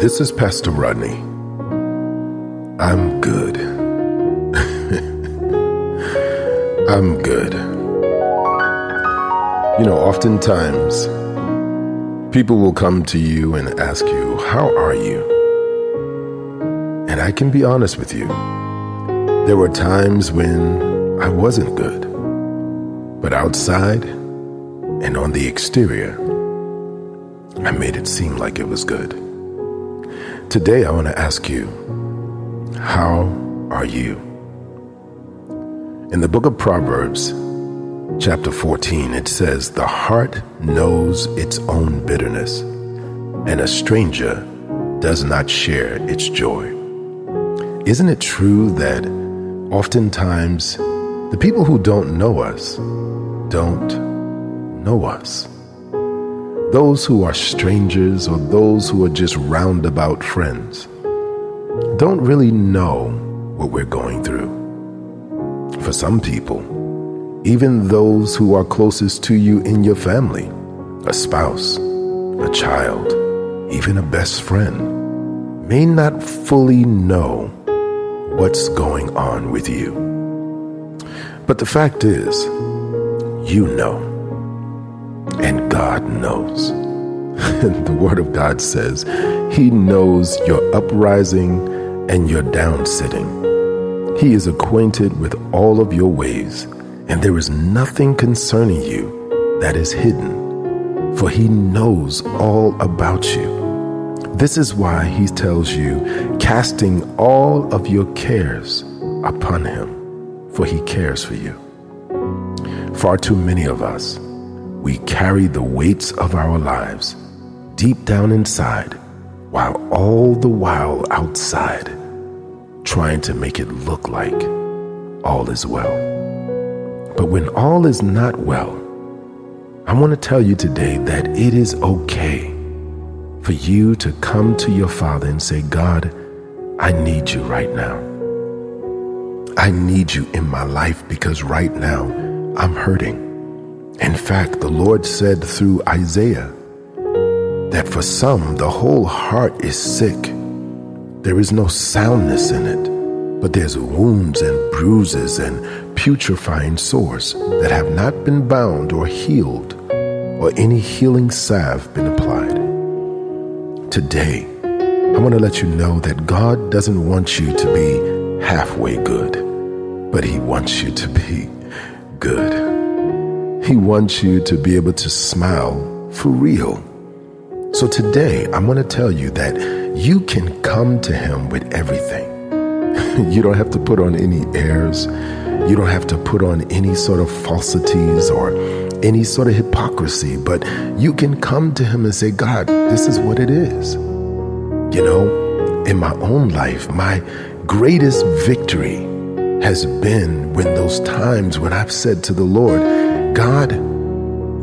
This is Pastor Rodney. I'm good. I'm good. You know, oftentimes people will come to you and ask you, How are you? And I can be honest with you. There were times when I wasn't good. But outside and on the exterior, I made it seem like it was good. Today, I want to ask you, how are you? In the book of Proverbs, chapter 14, it says, The heart knows its own bitterness, and a stranger does not share its joy. Isn't it true that oftentimes the people who don't know us don't know us? Those who are strangers or those who are just roundabout friends don't really know what we're going through. For some people, even those who are closest to you in your family, a spouse, a child, even a best friend, may not fully know what's going on with you. But the fact is, you know and God knows. the Word of God says He knows your uprising and your downsitting. He is acquainted with all of your ways, and there is nothing concerning you that is hidden, for He knows all about you. This is why He tells you, casting all of your cares upon Him, for He cares for you. Far too many of us we carry the weights of our lives deep down inside, while all the while outside, trying to make it look like all is well. But when all is not well, I want to tell you today that it is okay for you to come to your Father and say, God, I need you right now. I need you in my life because right now I'm hurting. In fact, the Lord said through Isaiah that for some the whole heart is sick. There is no soundness in it, but there's wounds and bruises and putrefying sores that have not been bound or healed, or any healing salve been applied. Today, I want to let you know that God doesn't want you to be halfway good, but He wants you to be good. He wants you to be able to smile for real. So today, I'm going to tell you that you can come to Him with everything. you don't have to put on any airs. You don't have to put on any sort of falsities or any sort of hypocrisy, but you can come to Him and say, God, this is what it is. You know, in my own life, my greatest victory has been when those times when I've said to the Lord, God,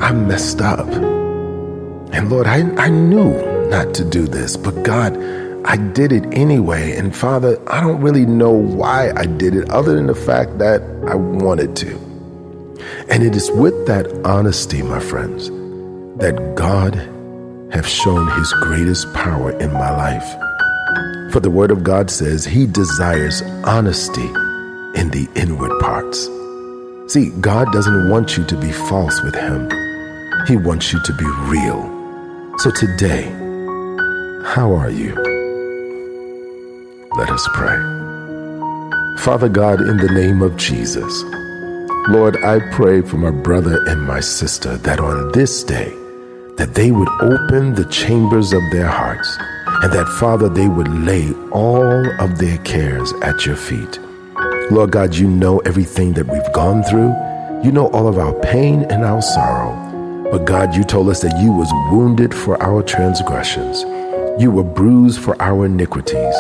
I messed up. And Lord, I, I knew not to do this, but God, I did it anyway. And Father, I don't really know why I did it other than the fact that I wanted to. And it is with that honesty, my friends, that God have shown his greatest power in my life. For the word of God says he desires honesty in the inward parts. See, God doesn't want you to be false with Him, He wants you to be real. So today, how are you? Let us pray. Father God, in the name of Jesus, Lord, I pray for my brother and my sister that on this day, that they would open the chambers of their hearts and that, Father, they would lay all of their cares at your feet. Lord God, you know everything that we've gone through. You know all of our pain and our sorrow. But God, you told us that you was wounded for our transgressions. You were bruised for our iniquities.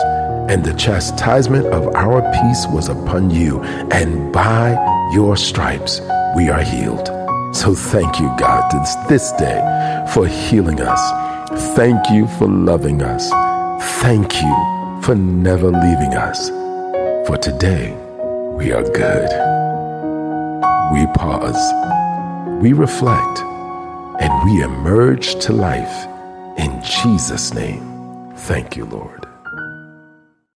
And the chastisement of our peace was upon you. And by your stripes we are healed. So thank you, God, this, this day for healing us. Thank you for loving us. Thank you for never leaving us. For today, we are good. We pause, we reflect, and we emerge to life in Jesus' name. Thank you, Lord.